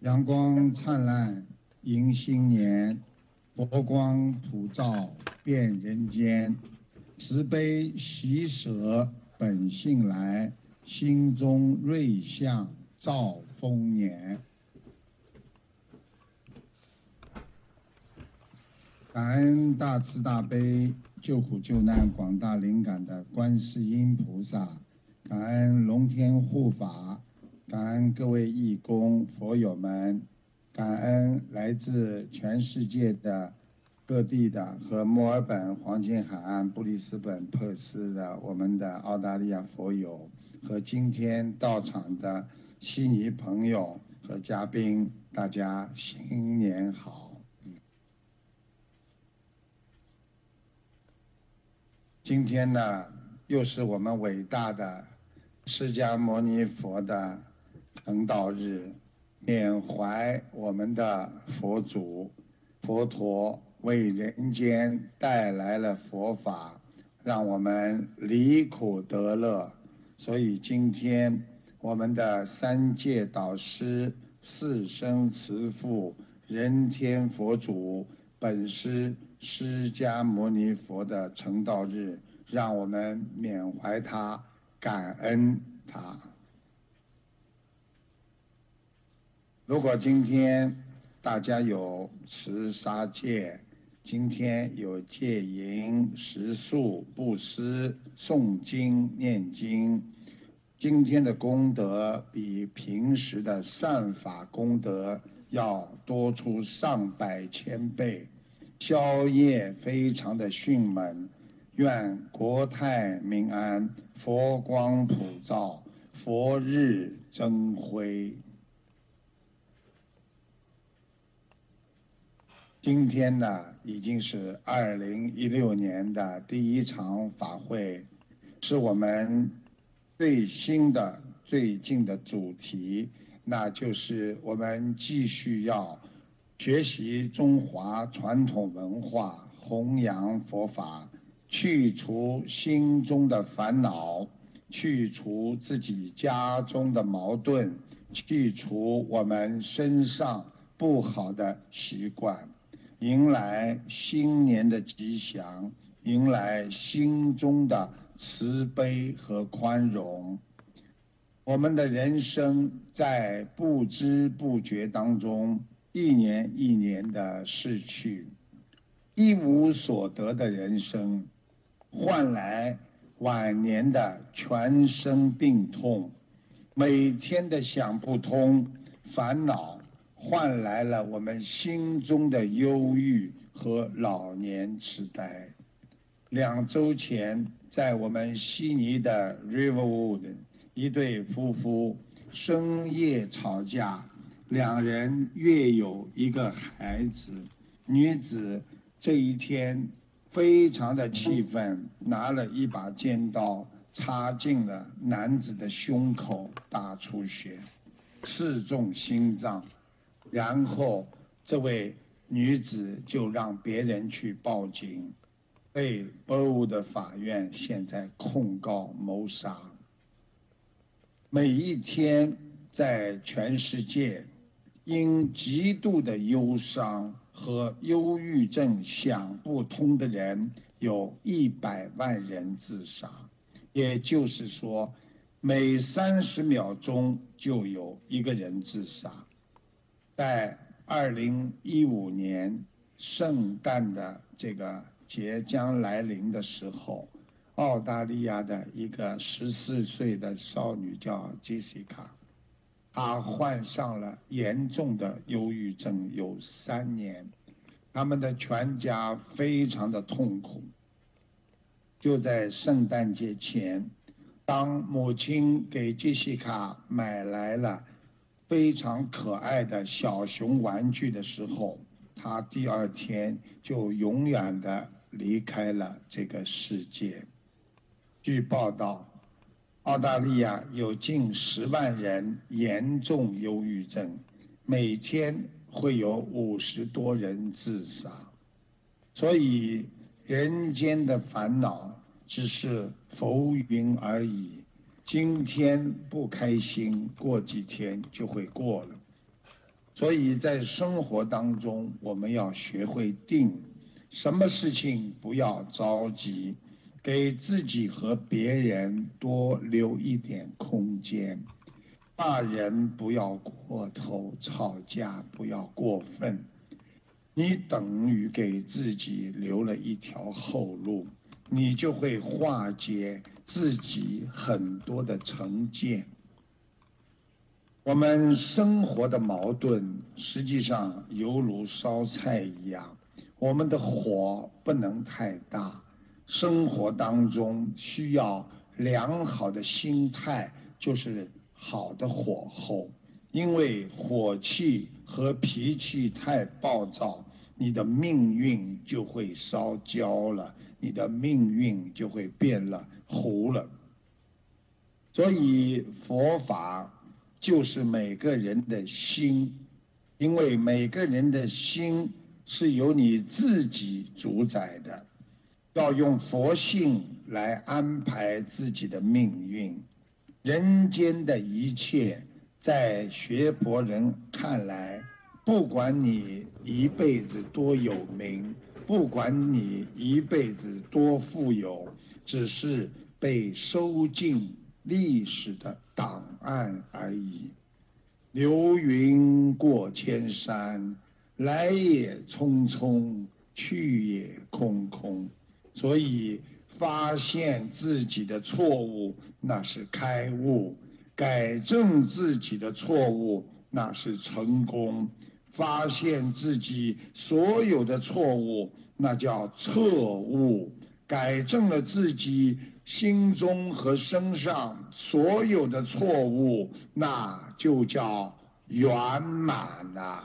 阳光灿烂迎新年，佛光普照遍人间。慈悲喜舍本性来，心中瑞相兆丰年。感恩大慈大悲救苦救难广大灵感的观世音菩萨，感恩龙天护法，感恩各位义工佛友们，感恩来自全世界的各地的和墨尔本、黄金海岸、布里斯本、珀斯的我们的澳大利亚佛友和今天到场的悉尼朋友和嘉宾，大家新年好。今天呢，又是我们伟大的释迦牟尼佛的成道日，缅怀我们的佛祖佛陀为人间带来了佛法，让我们离苦得乐。所以今天我们的三界导师、四生慈父、人天佛祖本师。释迦牟尼佛的成道日，让我们缅怀他，感恩他。如果今天大家有持杀戒，今天有戒淫、食素、布施、诵经、念经，今天的功德比平时的善法功德要多出上百千倍。宵夜非常的迅猛，愿国泰民安，佛光普照，佛日增辉。今天呢，已经是二零一六年的第一场法会，是我们最新的、最近的主题，那就是我们继续要。学习中华传统文化，弘扬佛法，去除心中的烦恼，去除自己家中的矛盾，去除我们身上不好的习惯，迎来新年的吉祥，迎来心中的慈悲和宽容。我们的人生在不知不觉当中。一年一年的逝去，一无所得的人生，换来晚年的全身病痛；每天的想不通、烦恼，换来了我们心中的忧郁和老年痴呆。两周前，在我们悉尼的 Riverwood，一对夫妇深夜吵架。两人约有一个孩子，女子这一天非常的气愤，拿了一把尖刀插进了男子的胸口，大出血，刺中心脏，然后这位女子就让别人去报警，被波的法院现在控告谋杀。每一天在全世界。因极度的忧伤和忧郁症想不通的人有一百万人自杀，也就是说，每三十秒钟就有一个人自杀。在二零一五年圣诞的这个节将来临的时候，澳大利亚的一个十四岁的少女叫杰西卡。她患上了严重的忧郁症，有三年，他们的全家非常的痛苦。就在圣诞节前，当母亲给杰西卡买来了非常可爱的小熊玩具的时候，他第二天就永远的离开了这个世界。据报道。澳大利亚有近十万人严重忧郁症，每天会有五十多人自杀，所以人间的烦恼只是浮云而已。今天不开心，过几天就会过了。所以在生活当中，我们要学会定，什么事情不要着急，给自己和别人多留一点空间。骂人不要过头，吵架不要过分，你等于给自己留了一条后路，你就会化解自己很多的成见。我们生活的矛盾，实际上犹如烧菜一样，我们的火不能太大。生活当中需要良好的心态，就是好的火候。因为火气和脾气太暴躁，你的命运就会烧焦了，你的命运就会变了糊了。所以佛法。就是每个人的心，因为每个人的心是由你自己主宰的，要用佛性来安排自己的命运。人间的一切，在学佛人看来，不管你一辈子多有名，不管你一辈子多富有，只是被收进。历史的档案而已。流云过千山，来也匆匆，去也空空。所以，发现自己的错误，那是开悟；改正自己的错误，那是成功；发现自己所有的错误，那叫彻悟；改正了自己。心中和身上所有的错误，那就叫圆满呐。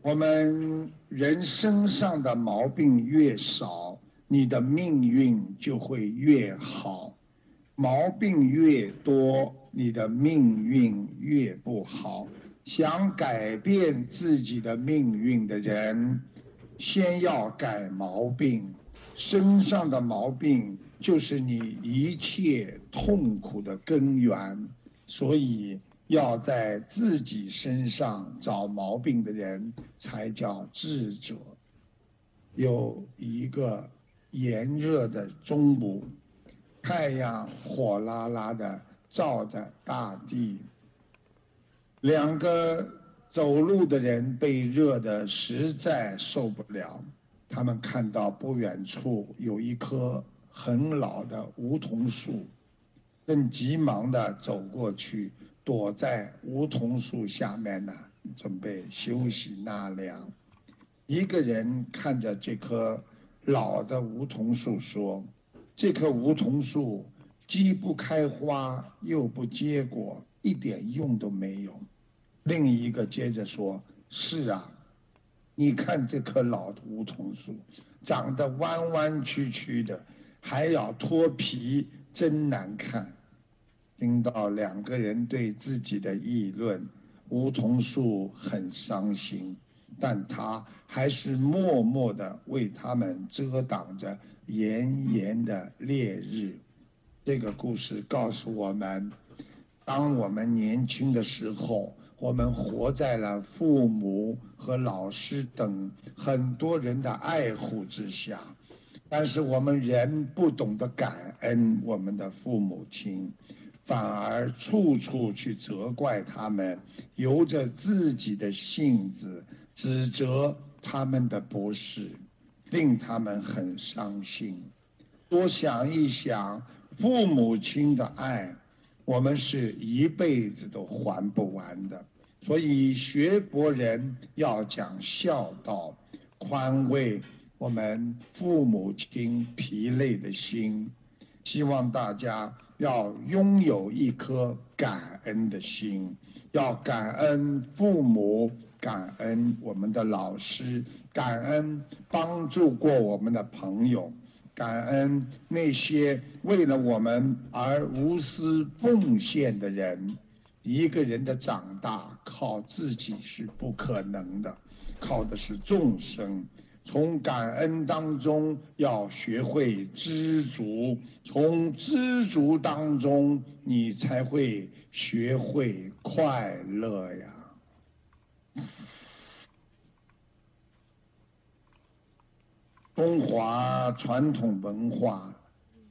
我们人身上的毛病越少，你的命运就会越好；毛病越多，你的命运越不好。想改变自己的命运的人。先要改毛病，身上的毛病就是你一切痛苦的根源，所以要在自己身上找毛病的人才叫智者。有一个炎热的中午，太阳火辣辣的照着大地，两个。走路的人被热得实在受不了，他们看到不远处有一棵很老的梧桐树，正急忙地走过去，躲在梧桐树下面呢，准备休息纳凉。一个人看着这棵老的梧桐树说：“这棵梧桐树既不开花又不结果，一点用都没有。”另一个接着说：“是啊，你看这棵老的梧桐树，长得弯弯曲曲的，还要脱皮，真难看。”听到两个人对自己的议论，梧桐树很伤心，但他还是默默地为他们遮挡着炎炎的烈日。这个故事告诉我们：当我们年轻的时候。我们活在了父母和老师等很多人的爱护之下，但是我们人不懂得感恩我们的父母亲，反而处处去责怪他们，由着自己的性子指责他们的不是，令他们很伤心。多想一想，父母亲的爱，我们是一辈子都还不完的。所以学博人要讲孝道，宽慰我们父母亲疲累的心。希望大家要拥有一颗感恩的心，要感恩父母，感恩我们的老师，感恩帮助过我们的朋友，感恩那些为了我们而无私奉献的人。一个人的长大靠自己是不可能的，靠的是众生。从感恩当中要学会知足，从知足当中你才会学会快乐呀。中华传统文化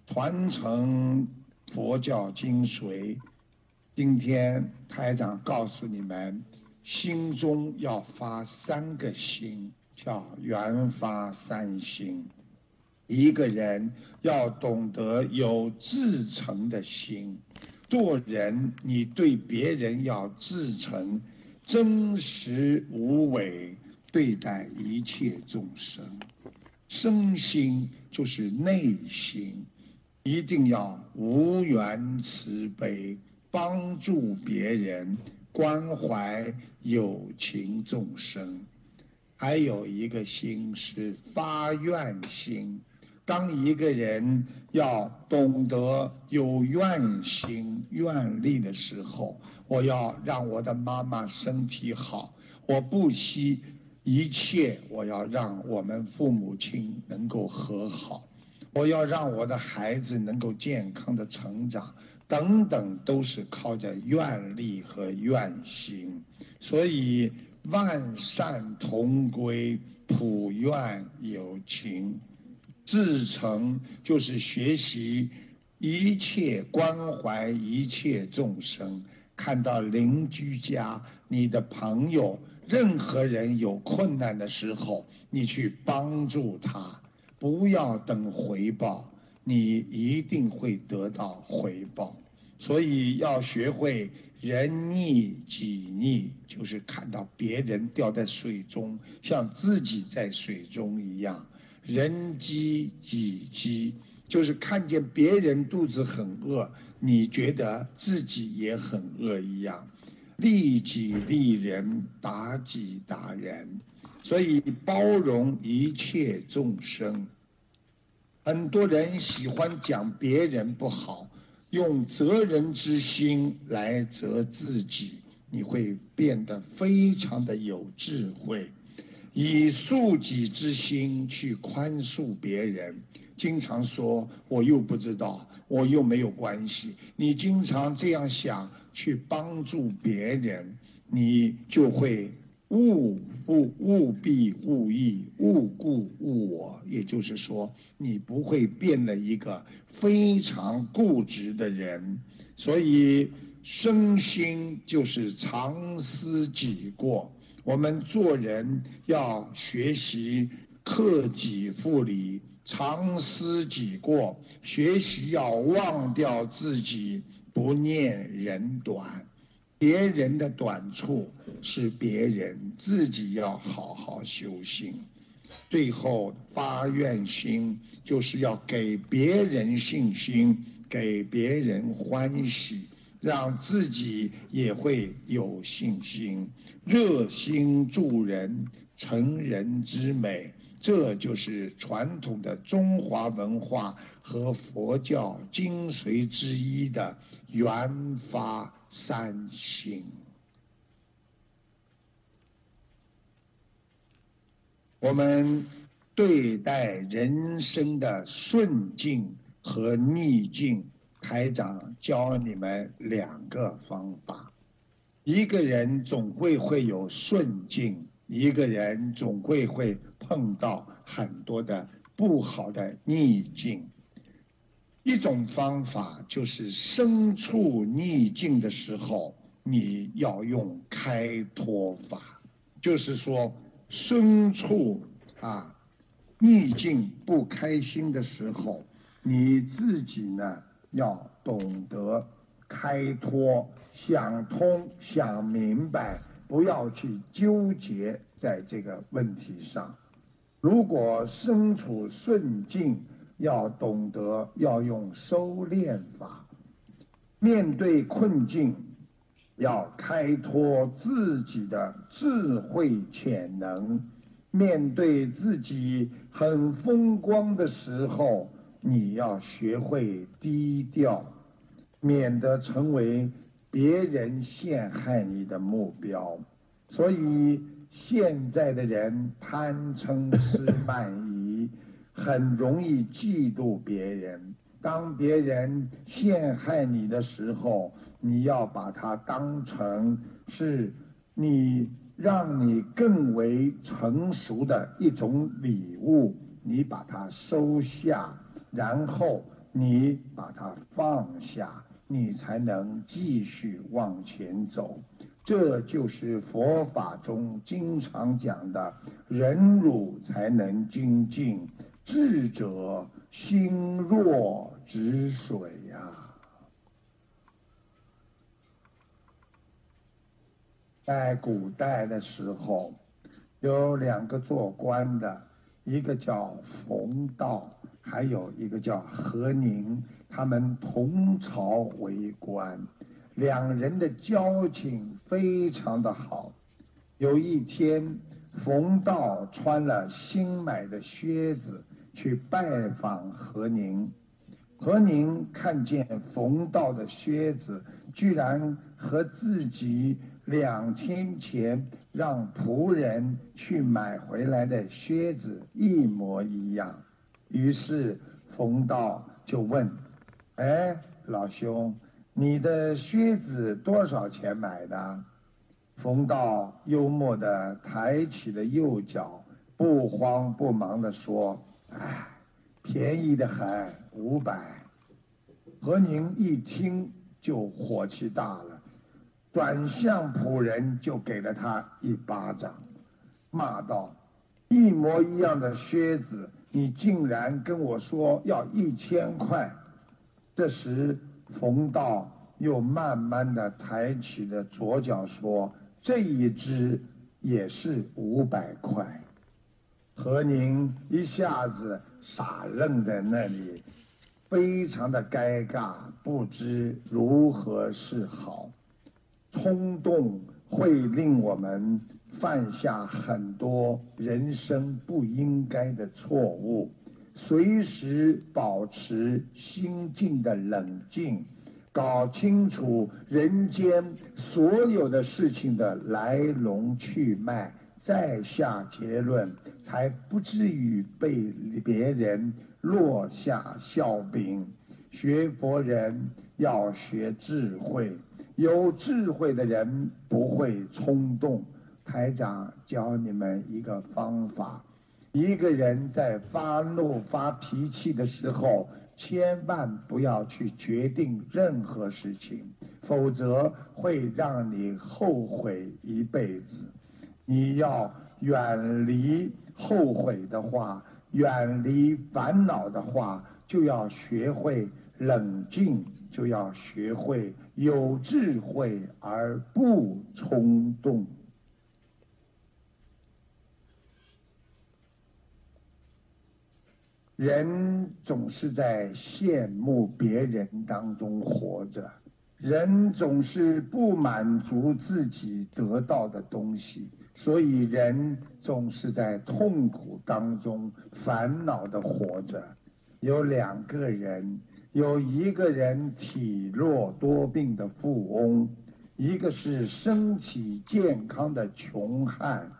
传承佛教精髓，今天台长告诉你们，心中要发三个心，叫缘发三心。一个人要懂得有至诚的心，做人你对别人要至诚，真实无伪对待一切众生。身心就是内心，一定要无缘慈悲，帮助别人，关怀有情众生。还有一个心是发愿心。当一个人要懂得有愿心、愿力的时候，我要让我的妈妈身体好，我不惜。一切，我要让我们父母亲能够和好，我要让我的孩子能够健康的成长，等等，都是靠着愿力和愿心。所以，万善同归，普愿有情，至诚就是学习一切关怀一切众生。看到邻居家，你的朋友。任何人有困难的时候，你去帮助他，不要等回报，你一定会得到回报。所以要学会人逆己逆，就是看到别人掉在水中，像自己在水中一样。人饥己饥，就是看见别人肚子很饿，你觉得自己也很饿一样。利己利人，达己达人，所以包容一切众生。很多人喜欢讲别人不好，用责人之心来责自己，你会变得非常的有智慧，以恕己之心去宽恕别人。经常说我又不知道，我又没有关系。你经常这样想去帮助别人，你就会勿不勿必勿意，勿故勿我。也就是说，你不会变了一个非常固执的人。所以，身心就是常思己过。我们做人要学习克己复礼。常思己过，学习要忘掉自己，不念人短。别人的短处是别人，自己要好好修行。最后发愿心，就是要给别人信心，给别人欢喜，让自己也会有信心，热心助人，成人之美。这就是传统的中华文化和佛教精髓之一的缘发三心。我们对待人生的顺境和逆境，台长教你们两个方法：一个人总会会有顺境。一个人总会会碰到很多的不好的逆境，一种方法就是身处逆境的时候，你要用开脱法，就是说身处啊逆境不开心的时候，你自己呢要懂得开脱，想通想明白。不要去纠结在这个问题上。如果身处顺境，要懂得要用收敛法。面对困境，要开拓自己的智慧潜能。面对自己很风光的时候，你要学会低调，免得成为。别人陷害你的目标，所以现在的人贪嗔痴慢疑，很容易嫉妒别人。当别人陷害你的时候，你要把它当成是你让你更为成熟的一种礼物，你把它收下，然后你把它放下，你才能继续往前走。这就是佛法中经常讲的“忍辱才能精进，智者心若止水”呀。在古代的时候，有两个做官的，一个叫冯道，还有一个叫何宁，他们同朝为官。两人的交情非常的好。有一天，冯道穿了新买的靴子去拜访何宁。何宁看见冯道的靴子居然和自己两天前让仆人去买回来的靴子一模一样，于是冯道就问：“哎，老兄。”你的靴子多少钱买的？冯道幽默地抬起了右脚，不慌不忙地说：“哎，便宜的很，五百。”何宁一听就火气大了，转向仆人就给了他一巴掌，骂道：“一模一样的靴子，你竟然跟我说要一千块！”这时。冯道又慢慢的抬起了左脚，说：“这一只也是五百块。”何宁一下子傻愣在那里，非常的尴尬，不知如何是好。冲动会令我们犯下很多人生不应该的错误。随时保持心境的冷静，搞清楚人间所有的事情的来龙去脉，再下结论，才不至于被别人落下笑柄。学佛人要学智慧，有智慧的人不会冲动。台长教你们一个方法。一个人在发怒、发脾气的时候，千万不要去决定任何事情，否则会让你后悔一辈子。你要远离后悔的话，远离烦恼的话，就要学会冷静，就要学会有智慧而不冲动。人总是在羡慕别人当中活着，人总是不满足自己得到的东西，所以人总是在痛苦当中烦恼的活着。有两个人，有一个人体弱多病的富翁，一个是身体健康的穷汉，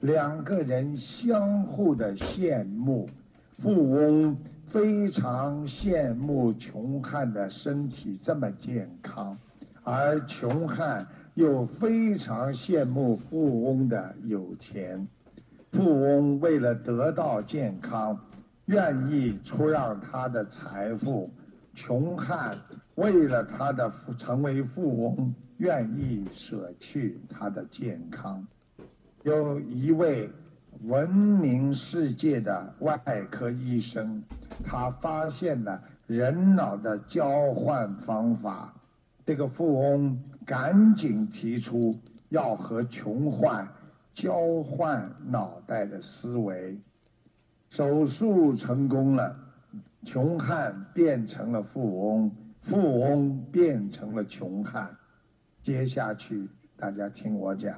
两个人相互的羡慕。富翁非常羡慕穷汉的身体这么健康，而穷汉又非常羡慕富翁的有钱。富翁为了得到健康，愿意出让他的财富；穷汉为了他的成为富翁，愿意舍去他的健康。有一位。闻名世界的外科医生，他发现了人脑的交换方法。这个富翁赶紧提出要和穷汉交换脑袋的思维。手术成功了，穷汉变成了富翁，富翁变成了穷汉。接下去大家听我讲，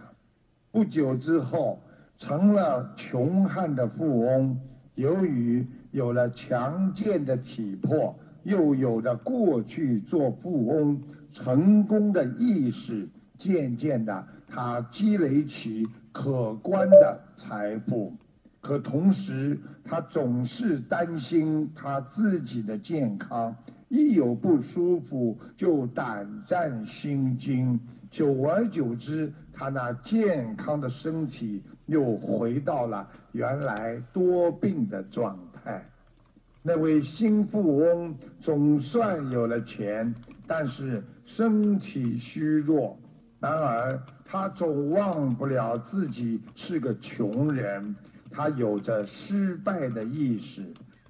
不久之后。成了穷汉的富翁，由于有了强健的体魄，又有了过去做富翁成功的意识，渐渐的，他积累起可观的财富，可同时他总是担心他自己的健康，一有不舒服就胆战心惊，久而久之，他那健康的身体又回到了原来多病的状态。那位新富翁总算有了钱，但是身体虚弱。然而他总忘不了自己是个穷人，他有着失败的意识，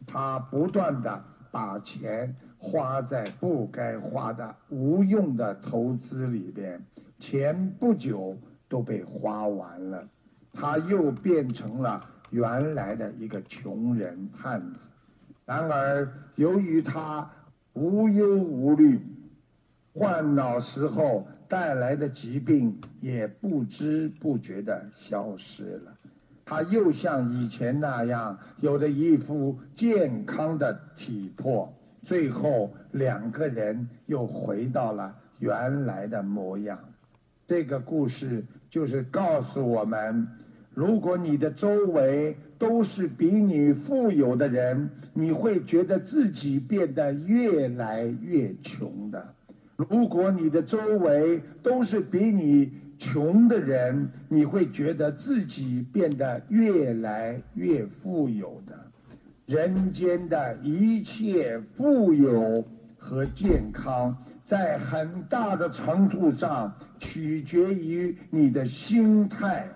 他不断的把钱花在不该花的无用的投资里边，钱不久都被花完了，他又变成了原来的一个穷人汉子。然而，由于他无忧无虑，患脑时候带来的疾病也不知不觉的消失了。他又像以前那样，有着一副健康的体魄。最后，两个人又回到了原来的模样。这个故事就是告诉我们。如果你的周围都是比你富有的人，你会觉得自己变得越来越穷的；如果你的周围都是比你穷的人，你会觉得自己变得越来越富有的。人间的一切富有和健康，在很大的程度上取决于你的心态。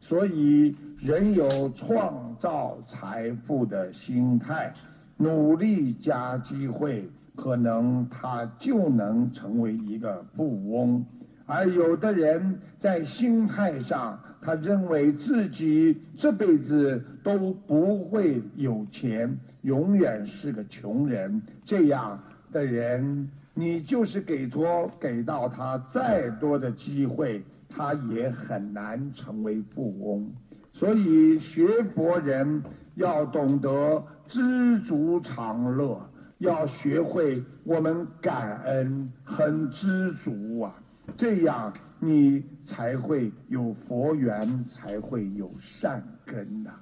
所以，人有创造财富的心态，努力加机会，可能他就能成为一个富翁。而有的人在心态上，他认为自己这辈子都不会有钱，永远是个穷人。这样的人，你就是给托给到他再多的机会。他也很难成为富翁，所以学佛人要懂得知足常乐，要学会我们感恩，很知足啊，这样你才会有佛缘，才会有善根呐。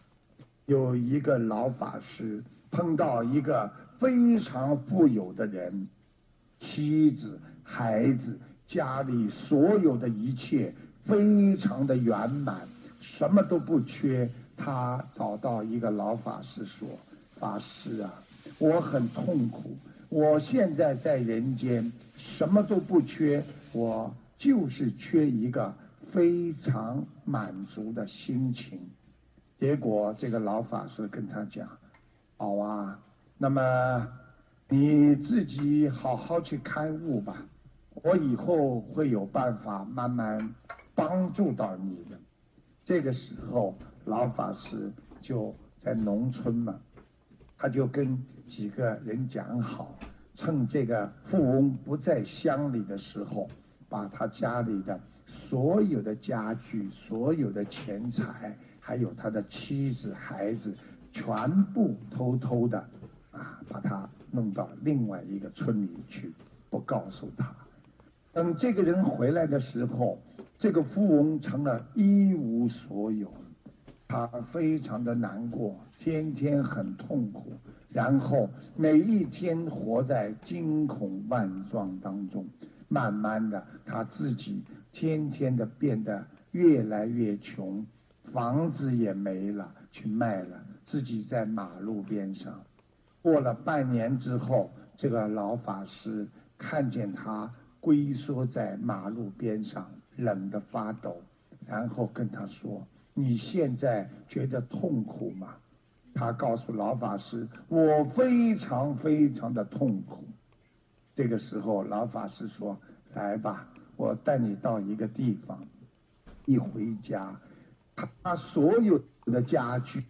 有一个老法师碰到一个非常富有的人，妻子、孩子。家里所有的一切非常的圆满，什么都不缺。他找到一个老法师说：“法师啊，我很痛苦，我现在在人间什么都不缺，我就是缺一个非常满足的心情。”结果这个老法师跟他讲：“好啊，那么你自己好好去开悟吧。”我以后会有办法慢慢帮助到你的。这个时候，老法师就在农村嘛，他就跟几个人讲好，趁这个富翁不在乡里的时候，把他家里的所有的家具、所有的钱财，还有他的妻子、孩子，全部偷偷的啊，把他弄到另外一个村里去，不告诉他。等这个人回来的时候，这个富翁成了一无所有，他非常的难过，天天很痛苦，然后每一天活在惊恐万状当中，慢慢的他自己天天的变得越来越穷，房子也没了，去卖了，自己在马路边上，过了半年之后，这个老法师看见他。龟缩在马路边上，冷得发抖，然后跟他说：“你现在觉得痛苦吗？”他告诉老法师：“我非常非常的痛苦。”这个时候，老法师说：“来吧，我带你到一个地方。”一回家，他所有的家具、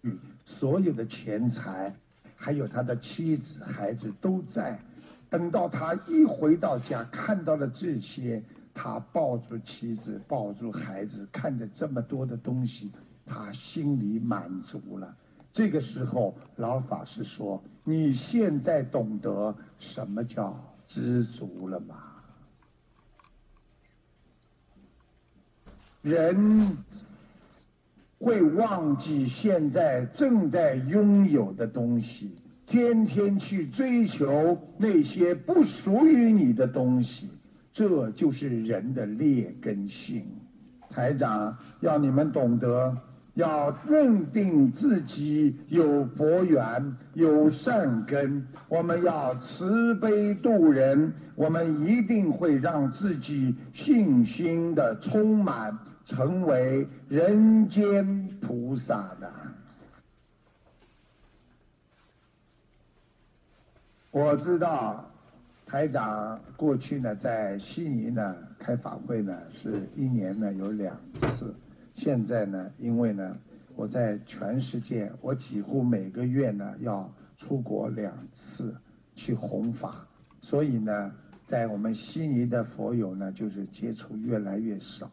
嗯所有的钱财，还有他的妻子、孩子都在。等到他一回到家，看到了这些，他抱住妻子，抱住孩子，看着这么多的东西，他心里满足了。这个时候，老法师说：“你现在懂得什么叫知足了吗？”人会忘记现在正在拥有的东西，天天去追求那些不属于你的东西，这就是人的劣根性。台长要你们懂得。要认定自己有佛缘、有善根，我们要慈悲度人，我们一定会让自己信心的充满，成为人间菩萨的。我知道台长过去呢，在悉尼呢开法会呢，是一年呢有两次。现在呢，因为呢，我在全世界，我几乎每个月呢要出国两次去弘法，所以呢，在我们悉尼的佛友呢，就是接触越来越少，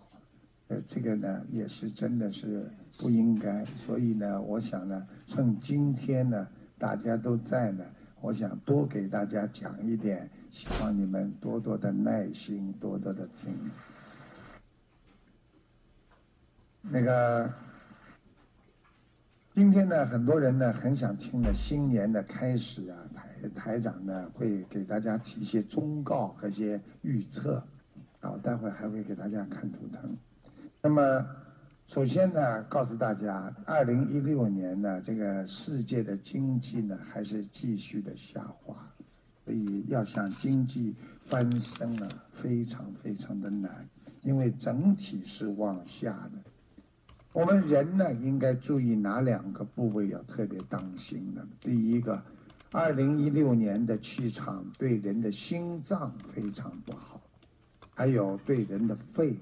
呃，这个呢也是真的是不应该，所以呢，我想呢，趁今天呢大家都在呢，我想多给大家讲一点，希望你们多多的耐心，多多的听。那个，今天呢，很多人呢很想听呢，新年的开始啊，台台长呢会给大家提一些忠告和一些预测，啊，待会还会给大家看图腾。那么，首先呢，告诉大家，二零一六年呢，这个世界的经济呢还是继续的下滑，所以要想经济翻身呢，非常非常的难，因为整体是往下的。我们人呢，应该注意哪两个部位要特别当心呢？第一个，二零一六年的气场对人的心脏非常不好，还有对人的肺，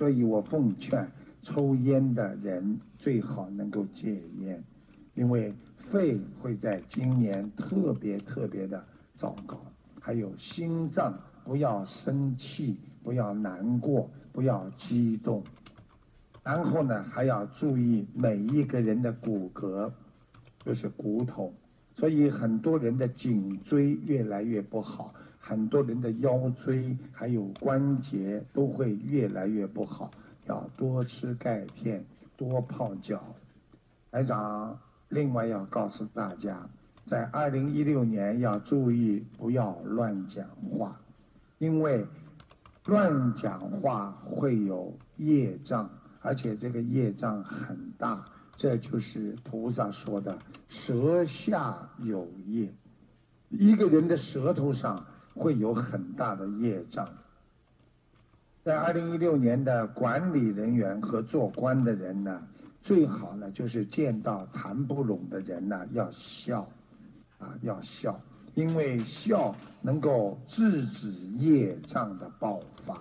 所以我奉劝抽烟的人最好能够戒烟，因为肺会在今年特别特别的糟糕。还有心脏，不要生气，不要难过，不要激动。然后呢，还要注意每一个人的骨骼，就是骨头，所以很多人的颈椎越来越不好，很多人的腰椎还有关节都会越来越不好，要多吃钙片，多泡脚。台长另外要告诉大家，在二零一六年要注意不要乱讲话，因为乱讲话会有业障。而且这个业障很大，这就是菩萨说的“舌下有业”。一个人的舌头上会有很大的业障。在二零一六年的管理人员和做官的人呢，最好呢就是见到谈不拢的人呢要笑，啊要笑，因为笑能够制止业障的爆发。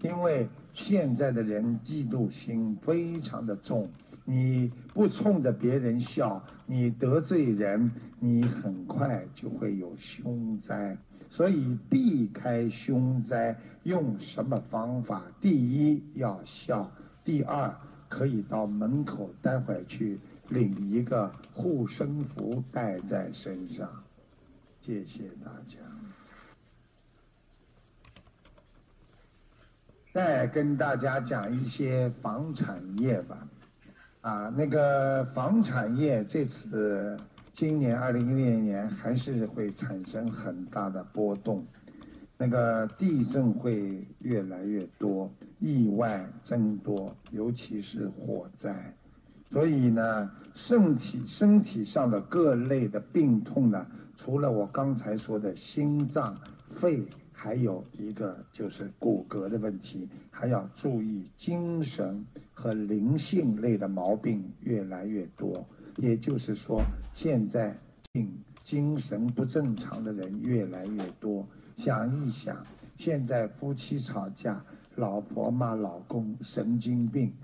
因为现在的人嫉妒心非常的重，你不冲着别人笑，你得罪人，你很快就会有凶灾。所以避开凶灾，用什么方法？第一要笑，第二可以到门口待会去领一个护身符带在身上。谢谢大家。再跟大家讲一些房产业吧，啊，那个房产业这次今年二零一六年还是会产生很大的波动，那个地震会越来越多，意外增多，尤其是火灾，所以呢，身体身体上的各类的病痛呢，除了我刚才说的心脏、肺。还有一个就是骨骼的问题，还要注意精神和灵性类的毛病越来越多。也就是说，现在精精神不正常的人越来越多。想一想，现在夫妻吵架，老婆骂老公神经病，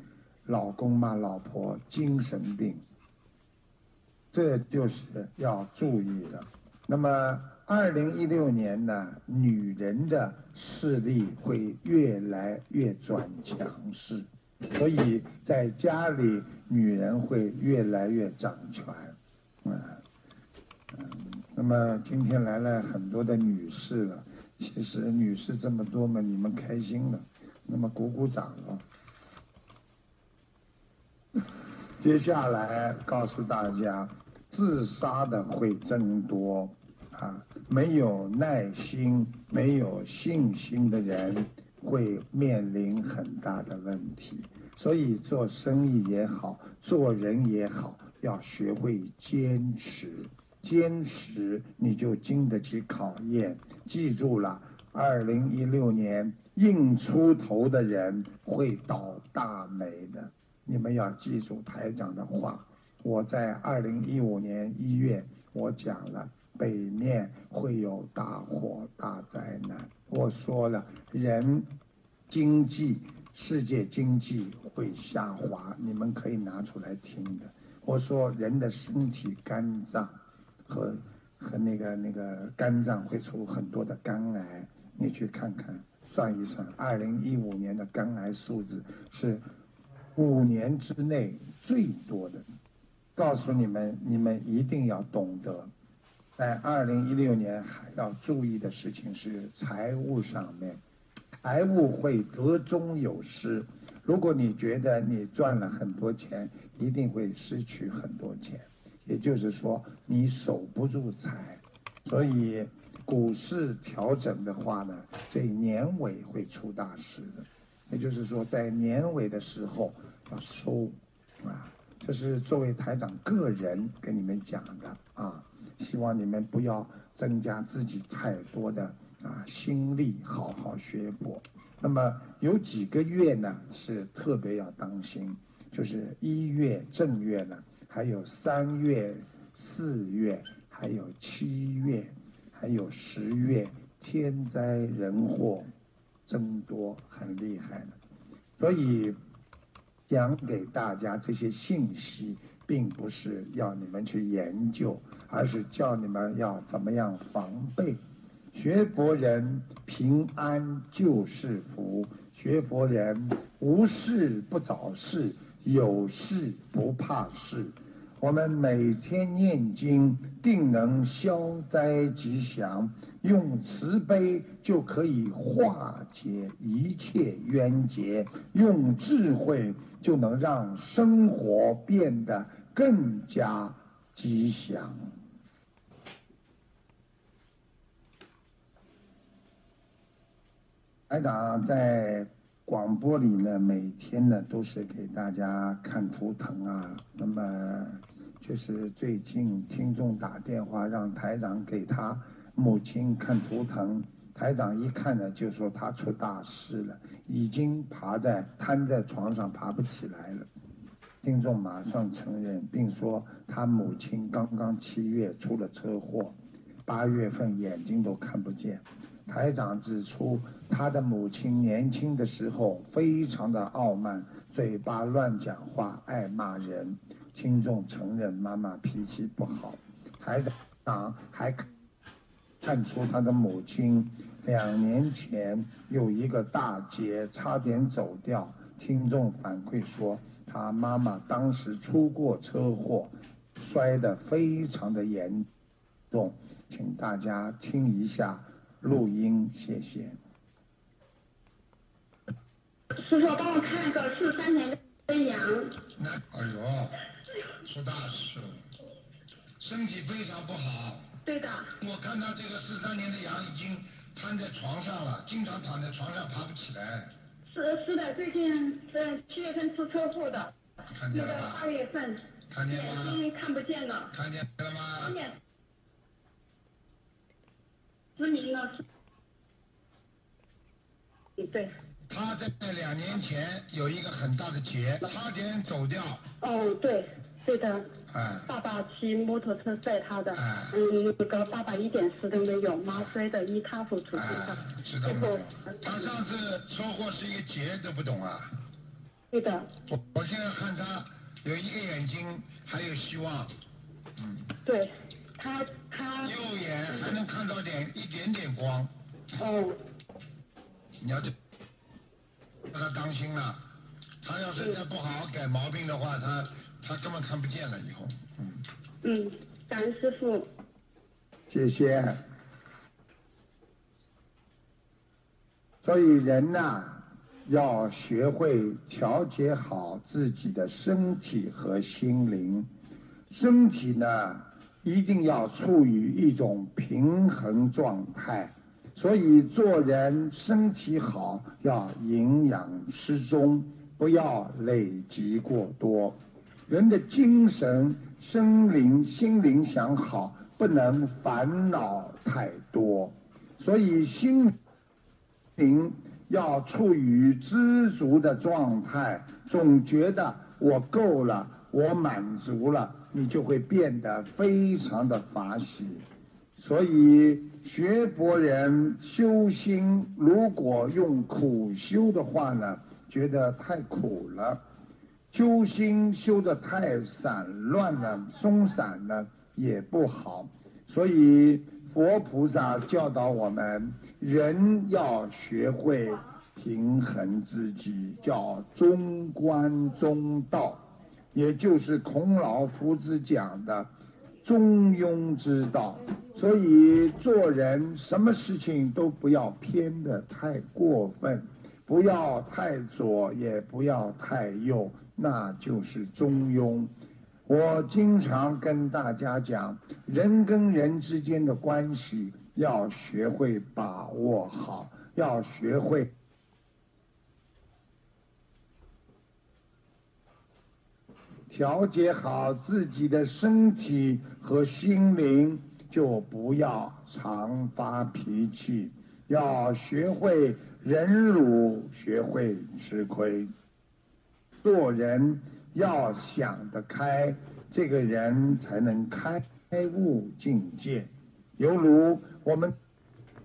老公骂老婆精神病，这就是要注意的。那么。二零一六年呢，女人的势力会越来越转强势，所以在家里女人会越来越掌权，啊嗯。那么今天来了很多的女士了，其实女士这么多嘛，你们开心了。那么鼓鼓掌了。接下来告诉大家，自杀的会增多啊，没有耐心、没有信心的人会面临很大的问题。所以做生意也好，做人也好，要学会坚持。坚持你就经得起考验。记住了，二零一六年硬出头的人会倒大霉的。你们要记住台长的话。我在二零一五年一月我讲了，北面会有大火大灾难。我说了，人经济世界经济会下滑，你们可以拿出来听的。我说人的身体肝脏。和和那个那个肝脏会出很多的肝癌，你去看看，算一算，二零一五年的肝癌数字是五年之内最多的。告诉你们，你们一定要懂得，在二零一六年还要注意的事情是财务上面，财务会得中有失。如果你觉得你赚了很多钱，一定会失去很多钱。也就是说，你守不住财，所以股市调整的话呢，这年尾会出大事的。也就是说，在年尾的时候要收，啊，这是作为台长个人跟你们讲的啊，希望你们不要增加自己太多的啊心力，好好学佛。那么有几个月呢是特别要当心，就是一月正月呢。还有三月、四月，还有七月，还有十月，天灾人祸增多，很厉害的。所以讲给大家这些信息，并不是要你们去研究，而是叫你们要怎么样防备。学佛人平安就是福，学佛人无事不找事，有事不怕事。我们每天念经，定能消灾吉祥。用慈悲就可以化解一切冤结，用智慧就能让生活变得更加吉祥。台长在。广播里呢，每天呢都是给大家看图腾啊。那么就是最近听众打电话让台长给他母亲看图腾，台长一看呢就说他出大事了，已经爬在瘫在床上爬不起来了。听众马上承认，并说他母亲刚刚七月出了车祸，八月份眼睛都看不见。台长指出，他的母亲年轻的时候非常的傲慢，嘴巴乱讲话，爱骂人。听众承认妈妈脾气不好。台长还看出他的母亲两年前有一个大姐，差点走掉。听众反馈说，她妈妈当时出过车祸，摔得非常的严重。请大家听一下。录音，谢谢。叔叔，帮我看一个四三年的羊。那，哎呦，出大事了，身体非常不好。对的。我看到这个四三年的羊已经瘫在床上了，经常躺在床上爬不起来。是是的，最近在七月份出车祸的。看见了吗？二月份。看见了吗？因为看不见了。看见了吗？看见。失明了，对。他在两年前有一个很大的劫，差点走掉。哦，对，对的。嗯。爸爸骑摩托车载他的。哎。嗯，那个爸爸一点事都没有，妈摔得一塌糊涂。哎，知道吗？他上次车祸是一个劫都不懂啊。对的。我我现在看他有一个眼睛还有希望，嗯。对。他他右眼还能看到点一点点光。哦。你要对，让他当心了。他要是再不好好改毛病的话，他他根本看不见了以后。嗯。嗯，感恩师傅。谢谢。所以人呐，要学会调节好自己的身体和心灵。身体呢，一定要处于一种平衡状态。所以做人身体好，要营养适中，不要累积过多。人的精神、心灵、心灵想好，不能烦恼太多。所以心灵要处于知足的状态，总觉得我够了，我满足了，你就会变得非常的法喜。所以学佛人修心，如果用苦修的话呢，觉得太苦了；修心修的太散乱了、松散了也不好。所以佛菩萨教导我们，人要学会平衡自己，叫中观中道，也就是孔老夫子讲的。中庸之道，所以做人什么事情都不要偏的太过分，不要太左，也不要太右，那就是中庸。我经常跟大家讲，人跟人之间的关系要学会把握好，要学会。调节好自己的身体和心灵，就不要常发脾气，要学会忍辱，学会吃亏。做人要想得开，这个人才能开悟境界。犹如我们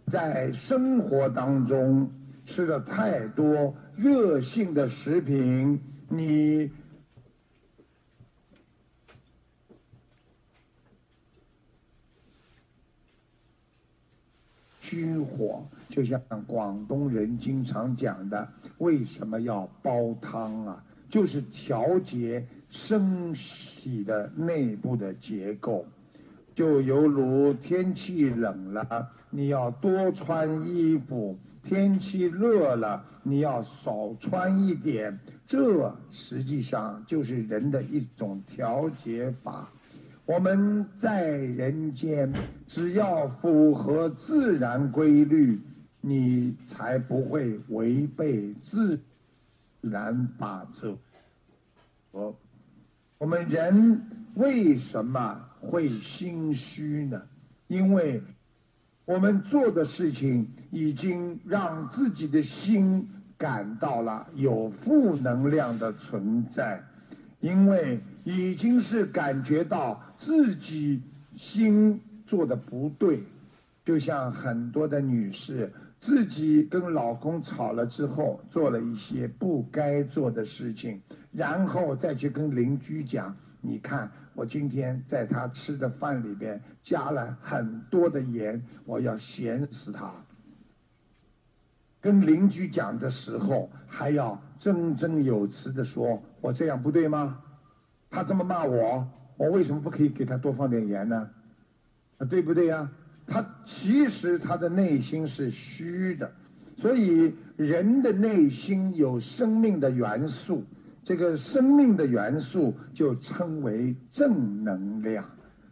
在生活当中吃了太多热性的食品，你。虚火，就像广东人经常讲的，为什么要煲汤啊？就是调节身体的内部的结构。就犹如天气冷了，你要多穿衣服；天气热了，你要少穿一点。这实际上就是人的一种调节法。我们在人间，只要符合自然规律，你才不会违背自然法则。我，我们人为什么会心虚呢？因为我们做的事情已经让自己的心感到了有负能量的存在。因为已经是感觉到自己心做的不对，就像很多的女士自己跟老公吵了之后，做了一些不该做的事情，然后再去跟邻居讲：“你看，我今天在他吃的饭里边加了很多的盐，我要咸死他。”跟邻居讲的时候，还要振振有词的说：“我这样不对吗？他这么骂我，我为什么不可以给他多放点盐呢？啊，对不对呀？他其实他的内心是虚的，所以人的内心有生命的元素，这个生命的元素就称为正能量。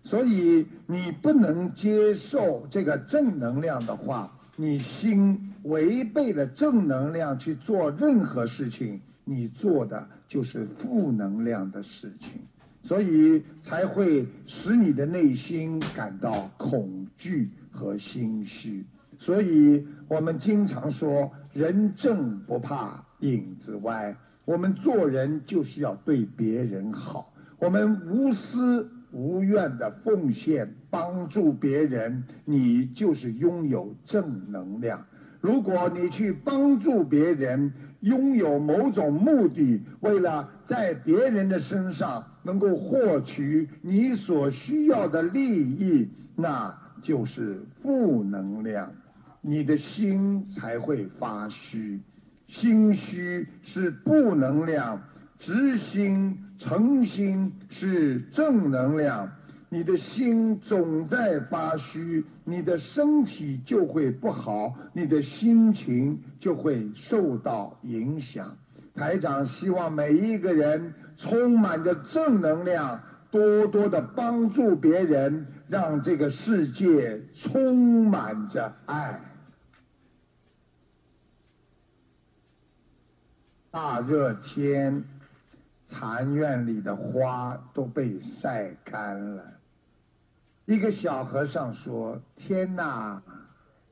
所以你不能接受这个正能量的话。你心违背了正能量去做任何事情，你做的就是负能量的事情，所以才会使你的内心感到恐惧和心虚。所以我们经常说，人正不怕影子歪。我们做人就是要对别人好，我们无私。无怨的奉献，帮助别人，你就是拥有正能量。如果你去帮助别人，拥有某种目的，为了在别人的身上能够获取你所需要的利益，那就是负能量，你的心才会发虚。心虚是负能量。直心诚心是正能量，你的心总在发虚，你的身体就会不好，你的心情就会受到影响。台长希望每一个人充满着正能量，多多的帮助别人，让这个世界充满着爱。大热天，禅院里的花都被晒干了。一个小和尚说：“天哪，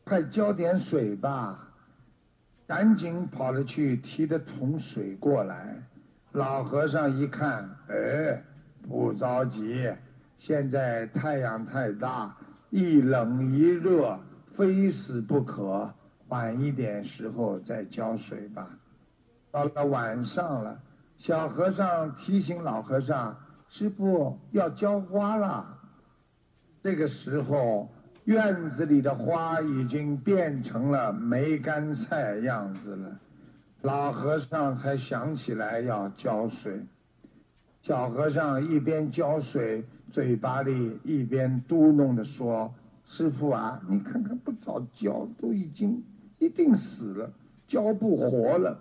快浇点水吧！”赶紧跑了去提着桶水过来。老和尚一看，哎，不着急，现在太阳太大，一冷一热，非死不可。晚一点时候再浇水吧。到了晚上了，小和尚提醒老和尚：“师傅要浇花了。”这个时候，院子里的花已经变成了梅干菜样子了。老和尚才想起来要浇水。小和尚一边浇水，嘴巴里一边嘟哝的说：“师傅啊，你看看不早浇，都已经一定死了，浇不活了。”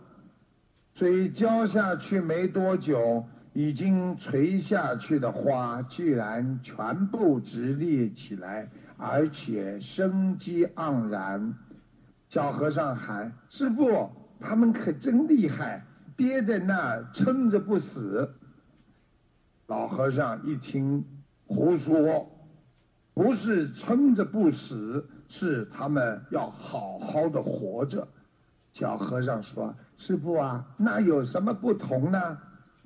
水浇下去没多久，已经垂下去的花居然全部直立起来，而且生机盎然。小和尚喊：“师傅，他们可真厉害，憋在那儿撑着不死。”老和尚一听，胡说，不是撑着不死，是他们要好好的活着。小和尚说。师傅啊，那有什么不同呢？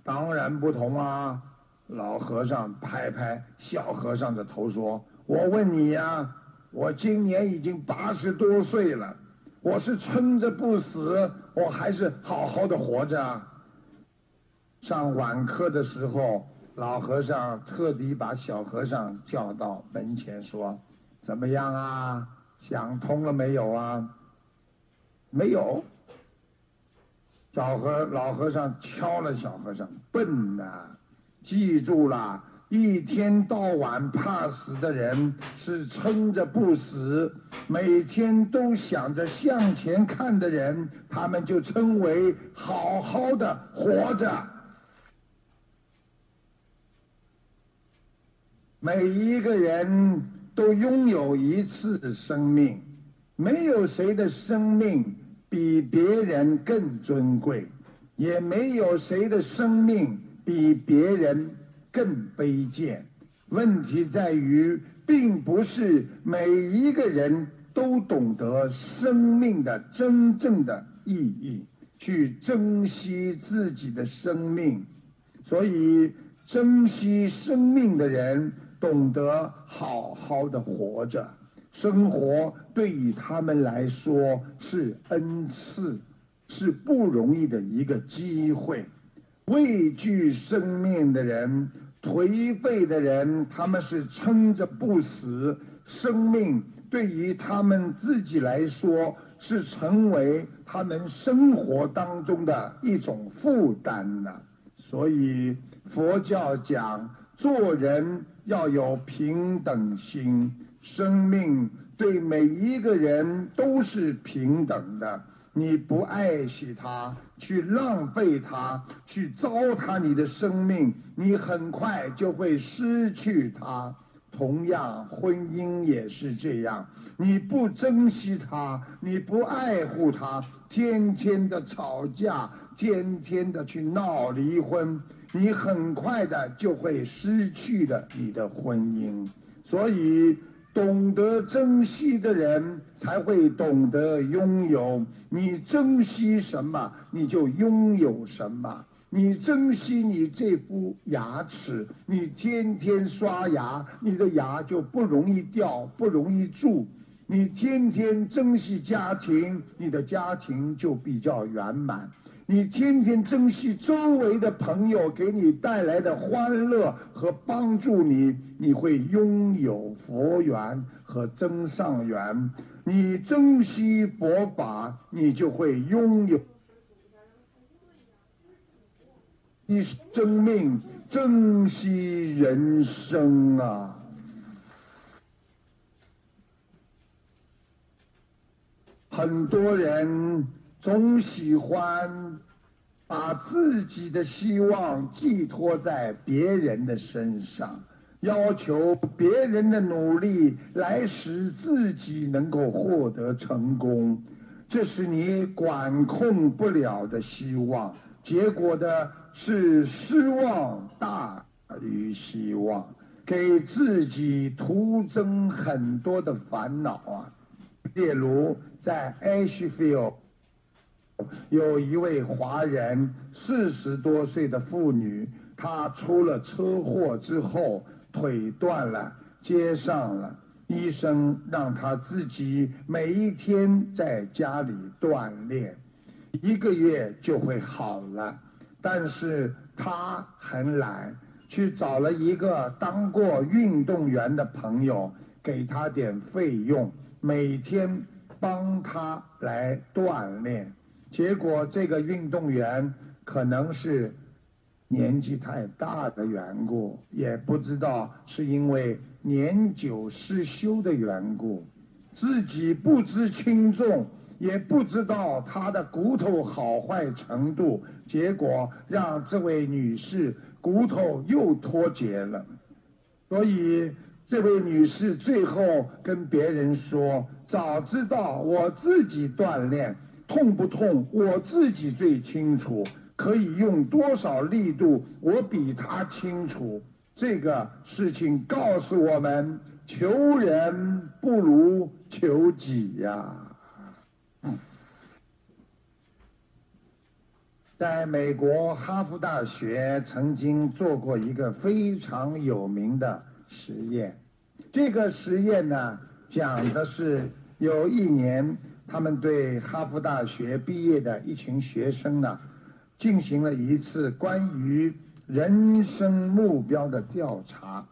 当然不同啊！老和尚拍拍小和尚的头说：“我问你呀，我今年已经八十多岁了，我是撑着不死，我还是好好的活着。”上晚课的时候，老和尚特地把小和尚叫到门前说：“怎么样啊？想通了没有啊？”没有。小和老和尚敲了小和尚，笨呐！记住了，一天到晚怕死的人是撑着不死，每天都想着向前看的人，他们就称为好好的活着。每一个人都拥有一次生命，没有谁的生命。比别人更尊贵，也没有谁的生命比别人更卑贱。问题在于，并不是每一个人都懂得生命的真正的意义，去珍惜自己的生命。所以，珍惜生命的人懂得好好的活着。生活对于他们来说是恩赐，是不容易的一个机会。畏惧生命的人、颓废的人，他们是撑着不死。生命对于他们自己来说，是成为他们生活当中的一种负担的。所以佛教讲，做人要有平等心。生命对每一个人都是平等的，你不爱惜它，去浪费它，去糟蹋你的生命，你很快就会失去它。同样，婚姻也是这样，你不珍惜它，你不爱护它，天天的吵架，天天的去闹离婚，你很快的就会失去了你的婚姻。所以。懂得珍惜的人才会懂得拥有。你珍惜什么，你就拥有什么。你珍惜你这副牙齿，你天天刷牙，你的牙就不容易掉，不容易蛀。你天天珍惜家庭，你的家庭就比较圆满。你天天珍惜周围的朋友给你带来的欢乐和帮助你，你会拥有佛缘和增上缘。你珍惜佛法，你就会拥有。你生命珍惜人生啊！很多人总喜欢把自己的希望寄托在别人的身上，要求别人的努力来使自己能够获得成功，这是你管控不了的希望，结果的是失望大于希望，给自己徒增很多的烦恼啊！例如。在 Ashfield 有一位华人四十多岁的妇女，她出了车祸之后腿断了，接上了。医生让她自己每一天在家里锻炼，一个月就会好了。但是她很懒，去找了一个当过运动员的朋友，给她点费用，每天。帮她来锻炼，结果这个运动员可能是年纪太大的缘故，也不知道是因为年久失修的缘故，自己不知轻重，也不知道他的骨头好坏程度，结果让这位女士骨头又脱节了，所以。这位女士最后跟别人说：“早知道我自己锻炼痛不痛，我自己最清楚。可以用多少力度，我比他清楚。这个事情告诉我们：求人不如求己呀。”在美国哈佛大学曾经做过一个非常有名的。实验，这个实验呢，讲的是有一年，他们对哈佛大学毕业的一群学生呢，进行了一次关于人生目标的调查。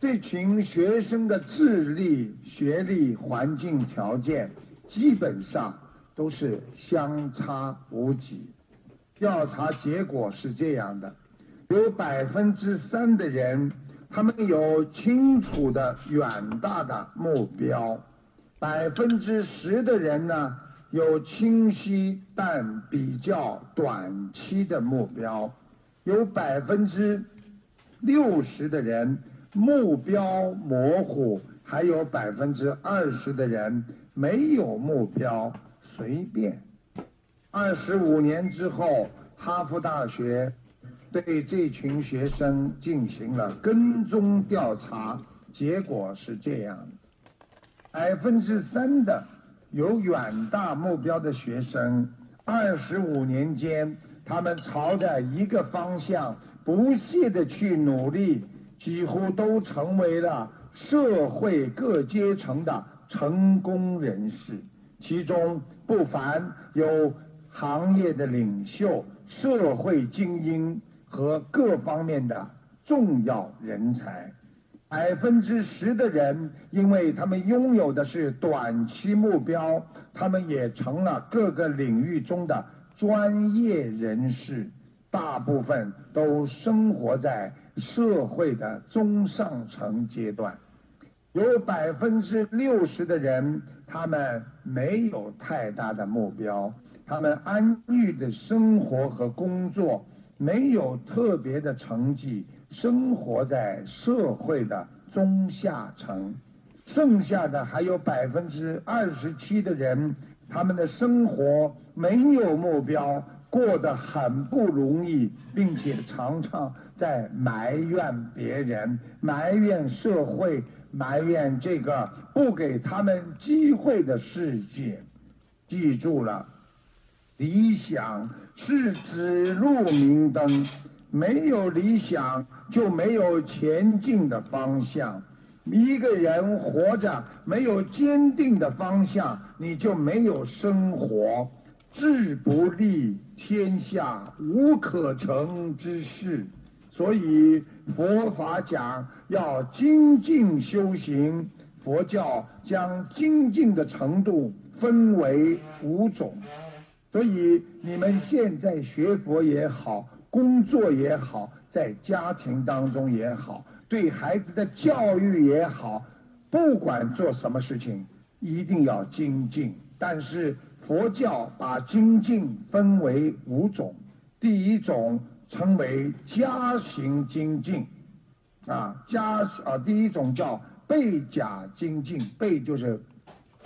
这群学生的智力、学历、环境条件基本上都是相差无几。调查结果是这样的：有百分之三的人。他们有清楚的远大的目标，百分之十的人呢有清晰但比较短期的目标，有百分之六十的人目标模糊，还有百分之二十的人没有目标，随便。二十五年之后，哈佛大学。对这群学生进行了跟踪调查，结果是这样的：百分之三的有远大目标的学生，二十五年间，他们朝着一个方向不懈的去努力，几乎都成为了社会各阶层的成功人士，其中不乏有行业的领袖、社会精英。和各方面的重要人才，百分之十的人，因为他们拥有的是短期目标，他们也成了各个领域中的专业人士。大部分都生活在社会的中上层阶段。有百分之六十的人，他们没有太大的目标，他们安逸的生活和工作。没有特别的成绩，生活在社会的中下层，剩下的还有百分之二十七的人，他们的生活没有目标，过得很不容易，并且常常在埋怨别人、埋怨社会、埋怨这个不给他们机会的世界。记住了。理想是指路明灯，没有理想就没有前进的方向。一个人活着没有坚定的方向，你就没有生活。志不立，天下无可成之事。所以佛法讲要精进修行，佛教将精进的程度分为五种。所以你们现在学佛也好，工作也好，在家庭当中也好，对孩子的教育也好，不管做什么事情，一定要精进。但是佛教把精进分为五种，第一种称为家行精进，啊家啊第一种叫背甲精进，背就是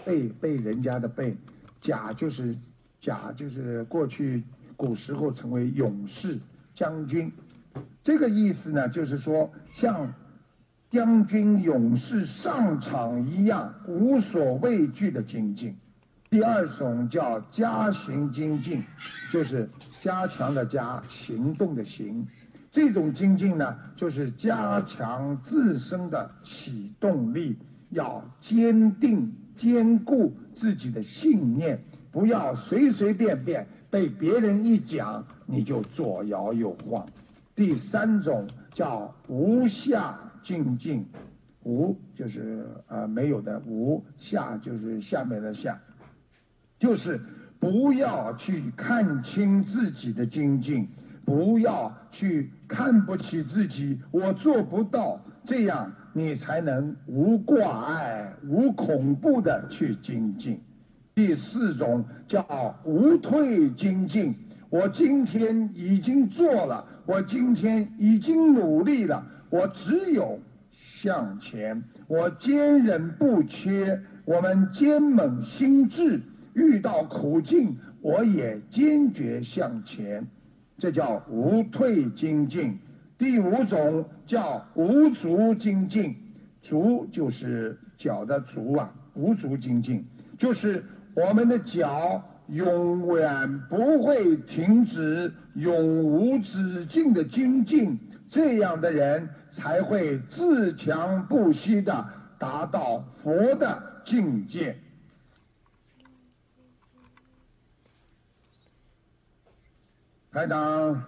背背人家的背，甲就是甲就是过去古时候成为勇士将军。这个意思呢，就是说像将军勇士上场一样，无所畏惧的精进。第二种叫加行精进，就是加强的加，行动的行。这种精进呢，就是加强自身的启动力，要坚定、坚固自己的信念，不要随随便便被别人一讲你就左摇右晃。第三种叫无下精进，无就是呃没有的无下就是下面的下，就是不要去看清自己的精进，不要去看不起自己，我做不到，这样你才能无挂碍、无恐怖的去精进。第四种叫无退精进，我今天已经做了。我今天已经努力了，我只有向前。我坚忍不屈，我们坚猛心智，遇到苦境我也坚决向前。这叫无退精进。第五种叫无足精进，足就是脚的足啊，无足精进就是我们的脚。永远不会停止、永无止境的精进，这样的人才会自强不息的达到佛的境界。台长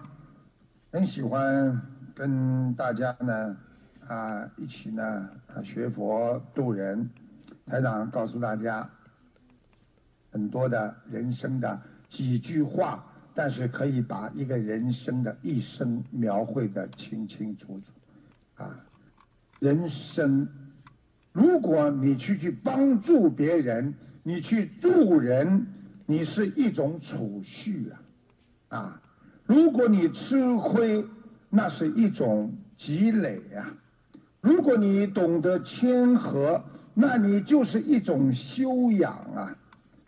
很喜欢跟大家呢啊一起呢啊学佛度人。台长告诉大家。很多的人生的几句话，但是可以把一个人生的一生描绘的清清楚楚，啊，人生，如果你去去帮助别人，你去助人，你是一种储蓄啊，啊，如果你吃亏，那是一种积累啊，如果你懂得谦和，那你就是一种修养啊。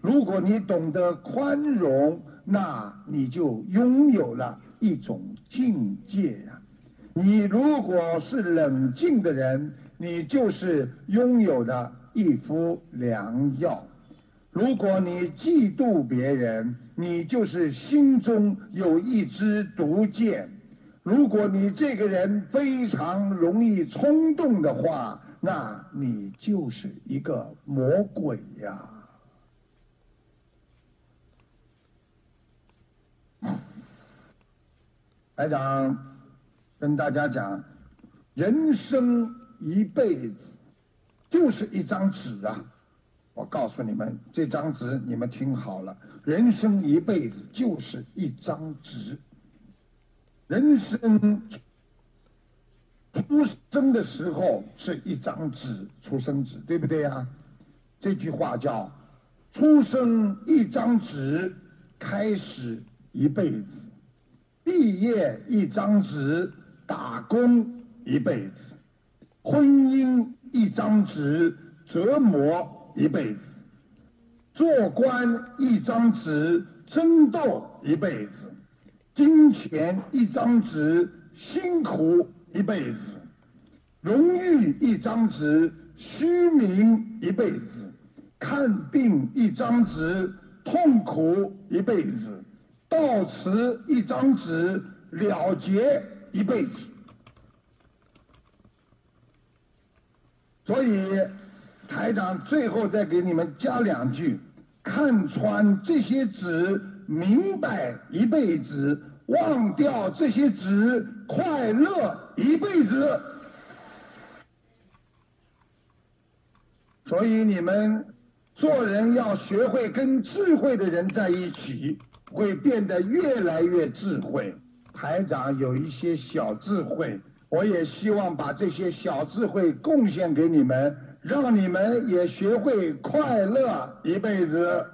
如果你懂得宽容，那你就拥有了一种境界呀。你如果是冷静的人，你就是拥有了一副良药。如果你嫉妒别人，你就是心中有一支毒箭。如果你这个人非常容易冲动的话，那你就是一个魔鬼呀。台长跟大家讲，人生一辈子就是一张纸啊！我告诉你们，这张纸你们听好了，人生一辈子就是一张纸。人生出生的时候是一张纸，出生纸，对不对呀？这句话叫“出生一张纸，开始一辈子”。毕业一张纸，打工一辈子；婚姻一张纸，折磨一辈子；做官一张纸，争斗一辈子；金钱一张纸，辛苦一辈子；荣誉一张纸，虚名一辈子；看病一张纸，痛苦一辈子。到此一张纸，了结一辈子。所以台长最后再给你们加两句：看穿这些纸，明白一辈子；忘掉这些纸，快乐一辈子。所以你们做人要学会跟智慧的人在一起。会变得越来越智慧，台长有一些小智慧，我也希望把这些小智慧贡献给你们，让你们也学会快乐一辈子。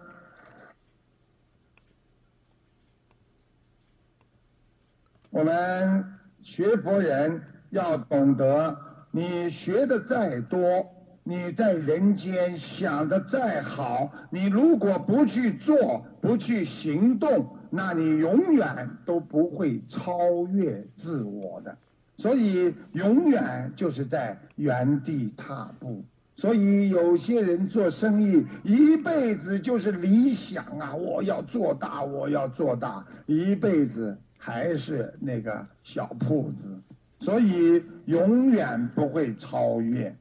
我们学佛人要懂得，你学的再多，你在人间想的再好，你如果不去做，不去行动，那你永远都不会超越自我的。所以，永远就是在原地踏步。所以，有些人做生意一辈子就是理想啊，我要做大，我要做大，一辈子。还是那个小铺子，所以永远不会超越。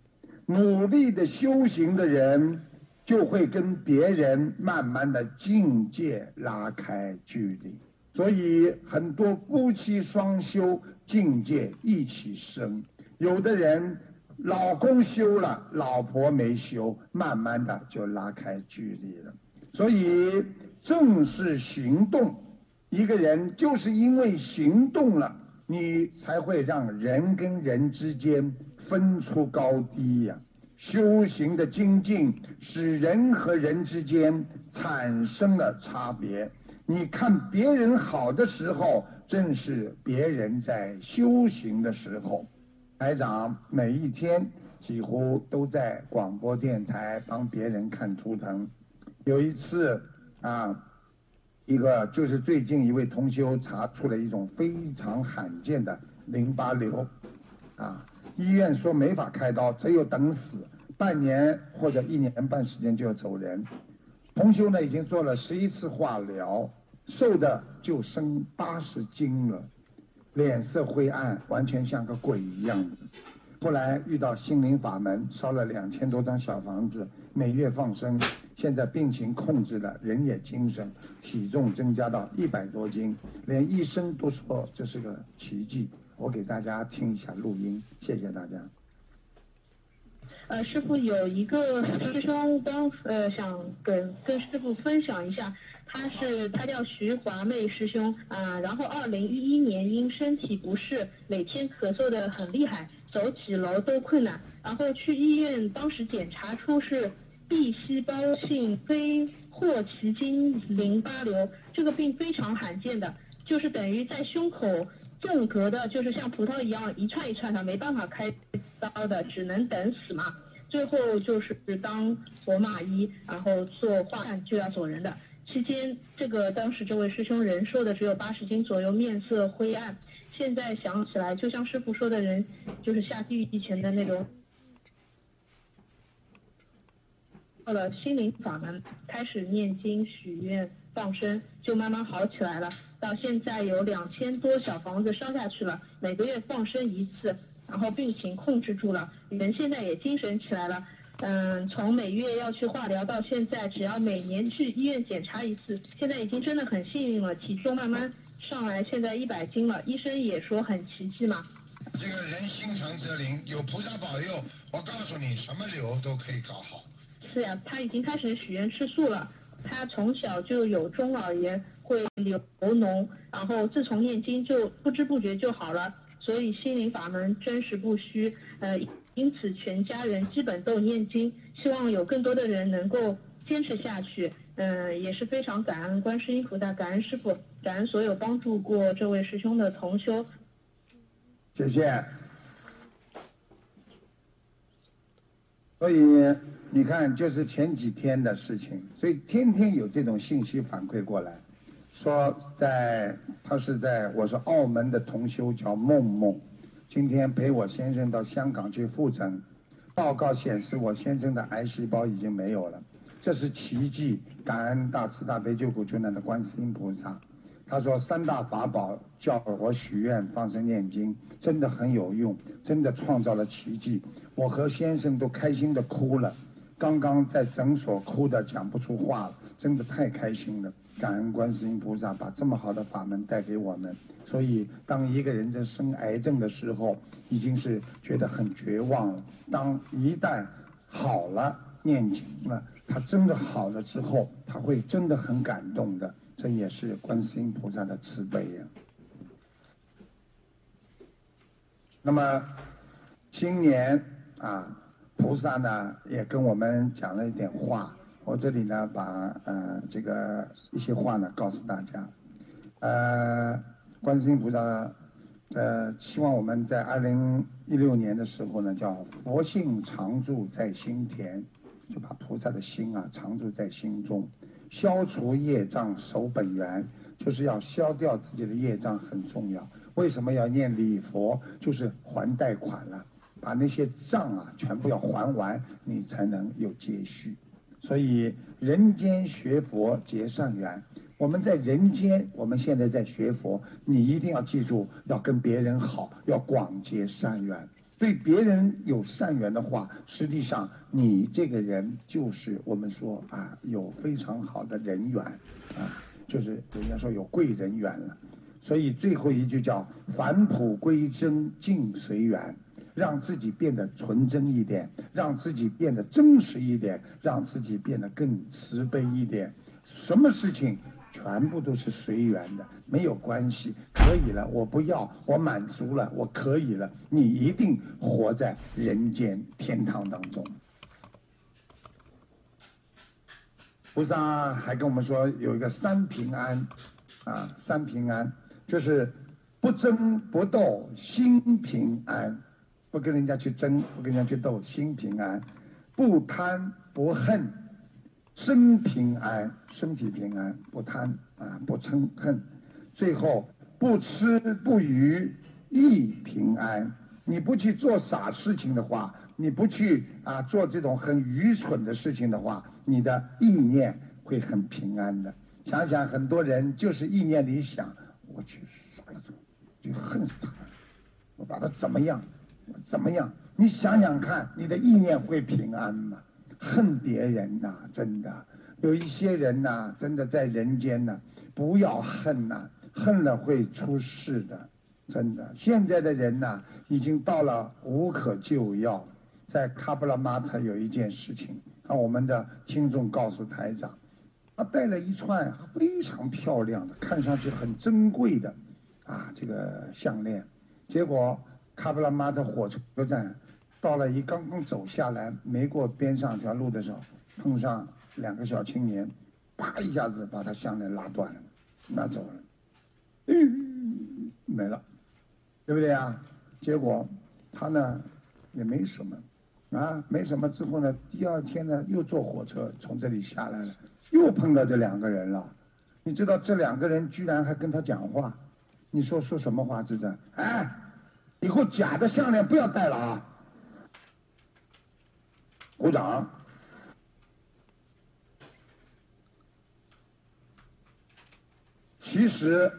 努力的修行的人，就会跟别人慢慢的境界拉开距离。所以很多夫妻双修，境界一起升。有的人老公修了，老婆没修，慢慢的就拉开距离了。所以正是行动。一个人就是因为行动了，你才会让人跟人之间分出高低呀。修行的精进使人和人之间产生了差别。你看别人好的时候，正是别人在修行的时候。台长每一天几乎都在广播电台帮别人看图腾。有一次啊。一个就是最近一位同修查出了一种非常罕见的淋巴瘤，啊，医院说没法开刀，只有等死，半年或者一年半时间就要走人。同修呢已经做了十一次化疗，瘦的就剩八十斤了，脸色灰暗，完全像个鬼一样的。后来遇到心灵法门，烧了两千多张小房子，每月放生。现在病情控制了，人也精神，体重增加到一百多斤，连医生都说这是个奇迹。我给大家听一下录音，谢谢大家。呃，师傅有一个师兄刚呃想跟跟师傅分享一下，他是他叫徐华妹师兄啊，然后二零一一年因身体不适，每天咳嗽的很厉害，走几楼都困难，然后去医院，当时检查出是。B 细胞性非霍奇金淋巴瘤这个病非常罕见的，就是等于在胸口纵隔的，就是像葡萄一样一串一串的，没办法开刀的，只能等死嘛。最后就是当活马医，然后做化就要走人的。期间，这个当时这位师兄人瘦的只有八十斤左右，面色灰暗。现在想起来，就像师傅说的人，就是下地狱以前的那种。到了心灵法门，开始念经、许愿、放生，就慢慢好起来了。到现在有两千多小房子烧下去了，每个月放生一次，然后病情控制住了，人现在也精神起来了。嗯，从每月要去化疗到现在，只要每年去医院检查一次，现在已经真的很幸运了，体重慢慢上来，现在一百斤了。医生也说很奇迹嘛。这个人心诚则灵，有菩萨保佑，我告诉你，什么瘤都可以搞好。是呀，他已经开始许愿吃素了。他从小就有中耳炎，会流脓，然后自从念经就不知不觉就好了。所以心灵法门真实不虚，呃，因此全家人基本都念经，希望有更多的人能够坚持下去。嗯，也是非常感恩观世音菩萨，感恩师傅，感恩所有帮助过这位师兄的同修。谢谢。所以。你看，就是前几天的事情，所以天天有这种信息反馈过来，说在他是在我说澳门的同修叫梦梦，今天陪我先生到香港去复诊，报告显示我先生的癌细胞已经没有了，这是奇迹，感恩大慈大悲救苦救难的观世音菩萨。他说三大法宝叫我许愿放生念经，真的很有用，真的创造了奇迹，我和先生都开心的哭了。刚刚在诊所哭的讲不出话了，真的太开心了！感恩观世音菩萨把这么好的法门带给我们。所以，当一个人在生癌症的时候，已经是觉得很绝望了。当一旦好了，念经了，他真的好了之后，他会真的很感动的。这也是观世音菩萨的慈悲呀。那么今年啊，菩萨呢也跟我们讲了一点话，我这里呢把呃这个一些话呢告诉大家。呃，观世音菩萨呃希望我们在二零一六年的时候呢，叫佛性常住在心田，就把菩萨的心啊常住在心中，消除业障守本源，就是要消掉自己的业障很重要。为什么要念礼佛？就是还贷款了，把那些账啊全部要还完，你才能有接续。所以人间学佛结善缘。我们在人间，我们现在在学佛，你一定要记住，要跟别人好，要广结善缘。对别人有善缘的话，实际上你这个人就是我们说啊，有非常好的人缘啊，就是人家说有贵人缘了。所以最后一句叫返璞归真，尽随缘，让自己变得纯真一点，让自己变得真实一点，让自己变得更慈悲一点。什么事情？全部都是随缘的，没有关系，可以了，我不要，我满足了，我可以了。你一定活在人间天堂当中。菩萨还跟我们说有一个三平安，啊，三平安就是不争不斗，心平安，不跟人家去争，不跟人家去斗，心平安，不贪不恨。身平安，身体平安，不贪啊，不嗔恨，最后不吃不愚，意平安。你不去做傻事情的话，你不去啊做这种很愚蠢的事情的话，你的意念会很平安的。想想很多人就是意念里想，我去杀了他，就恨死他了，我把他怎么样，怎么样？你想想看，你的意念会平安吗？恨别人呐，真的有一些人呐，真的在人间呢，不要恨呐，恨了会出事的，真的。现在的人呐，已经到了无可救药。在卡布拉玛特有一件事情，啊，我们的听众告诉台长，他带了一串非常漂亮的，看上去很珍贵的，啊，这个项链，结果卡布拉玛特火车站。到了一刚刚走下来，没过边上条路的时候，碰上两个小青年，啪一下子把他项链拉断了，拿走了，嗯，没了，对不对啊？结果他呢也没什么，啊，没什么之后呢，第二天呢又坐火车从这里下来了，又碰到这两个人了，你知道这两个人居然还跟他讲话，你说说什么话？这是，哎，以后假的项链不要戴了啊！鼓掌。其实，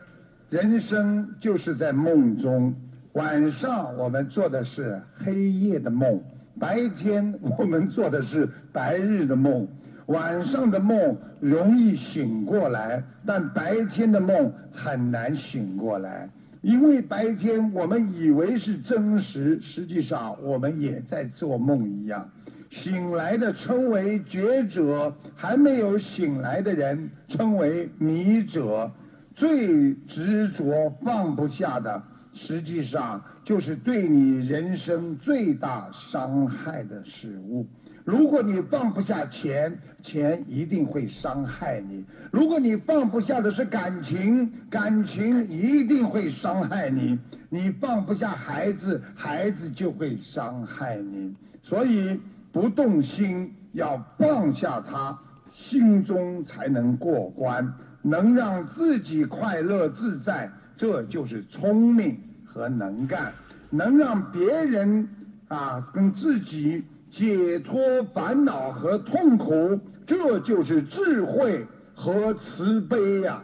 人生就是在梦中。晚上我们做的是黑夜的梦，白天我们做的是白日的梦。晚上的梦容易醒过来，但白天的梦很难醒过来，因为白天我们以为是真实，实际上我们也在做梦一样。醒来的称为觉者，还没有醒来的人称为迷者。最执着放不下的，实际上就是对你人生最大伤害的事物。如果你放不下钱，钱一定会伤害你；如果你放不下的是感情，感情一定会伤害你；你放不下孩子，孩子就会伤害你。所以。不动心，要放下他，心中才能过关，能让自己快乐自在，这就是聪明和能干，能让别人啊跟自己解脱烦恼和痛苦，这就是智慧和慈悲呀。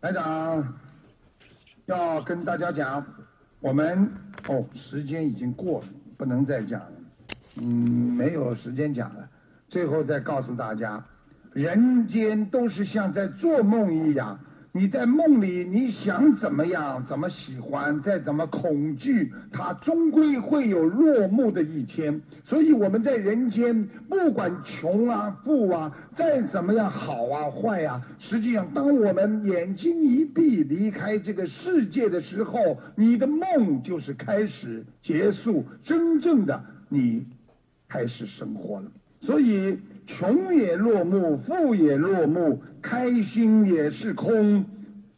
台长要跟大家讲。我们哦，时间已经过了，不能再讲了，嗯，没有时间讲了。最后再告诉大家，人间都是像在做梦一样，你在梦里，你想怎么样，怎么喜欢，再怎么恐惧，它终归会有落幕的一天。所以我们在人间，不管穷啊、富啊，再怎么样好啊、坏啊，实际上，当我们眼睛一闭，离开这个世界的时候，你的梦就是开始结束，真正的你开始生活了。所以。穷也落幕，富也落幕，开心也是空，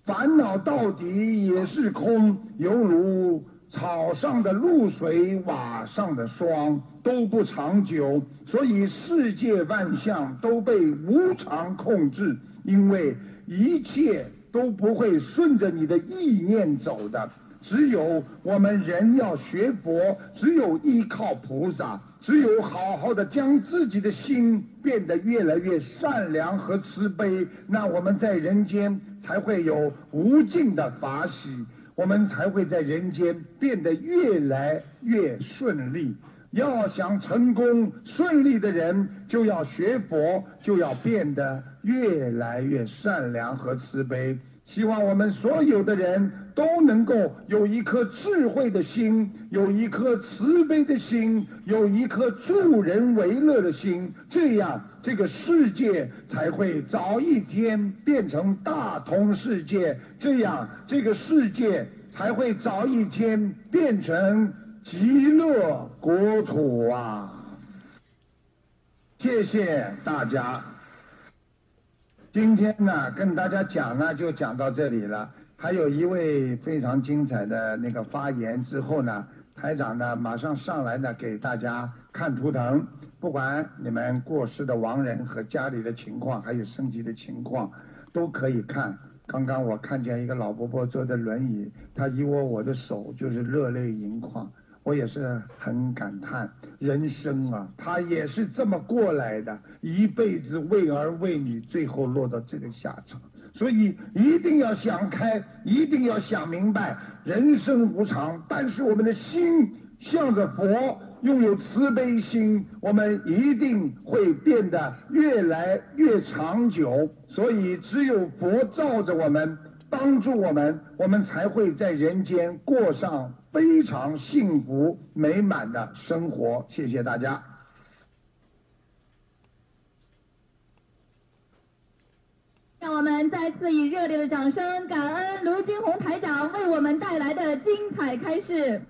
烦恼到底也是空，犹如草上的露水，瓦上的霜，都不长久。所以世界万象都被无常控制，因为一切都不会顺着你的意念走的。只有我们人要学佛，只有依靠菩萨，只有好好的将自己的心变得越来越善良和慈悲，那我们在人间才会有无尽的法喜，我们才会在人间变得越来越顺利。要想成功顺利的人，就要学佛，就要变得越来越善良和慈悲。希望我们所有的人都能够有一颗智慧的心，有一颗慈悲的心，有一颗助人为乐的心，这样这个世界才会早一天变成大同世界，这样这个世界才会早一天变成极乐国土啊！谢谢大家。今天呢，跟大家讲呢，就讲到这里了。还有一位非常精彩的那个发言之后呢，台长呢马上上来呢给大家看图腾，不管你们过世的亡人和家里的情况，还有升级的情况，都可以看。刚刚我看见一个老伯伯坐在轮椅，他一握我的手就是热泪盈眶。我也是很感叹人生啊，他也是这么过来的，一辈子为儿为女，最后落到这个下场。所以一定要想开，一定要想明白，人生无常，但是我们的心向着佛，拥有慈悲心，我们一定会变得越来越长久。所以只有佛照着我们。帮助我们，我们才会在人间过上非常幸福美满的生活。谢谢大家。让我们再次以热烈的掌声，感恩卢军红台长为我们带来的精彩开示。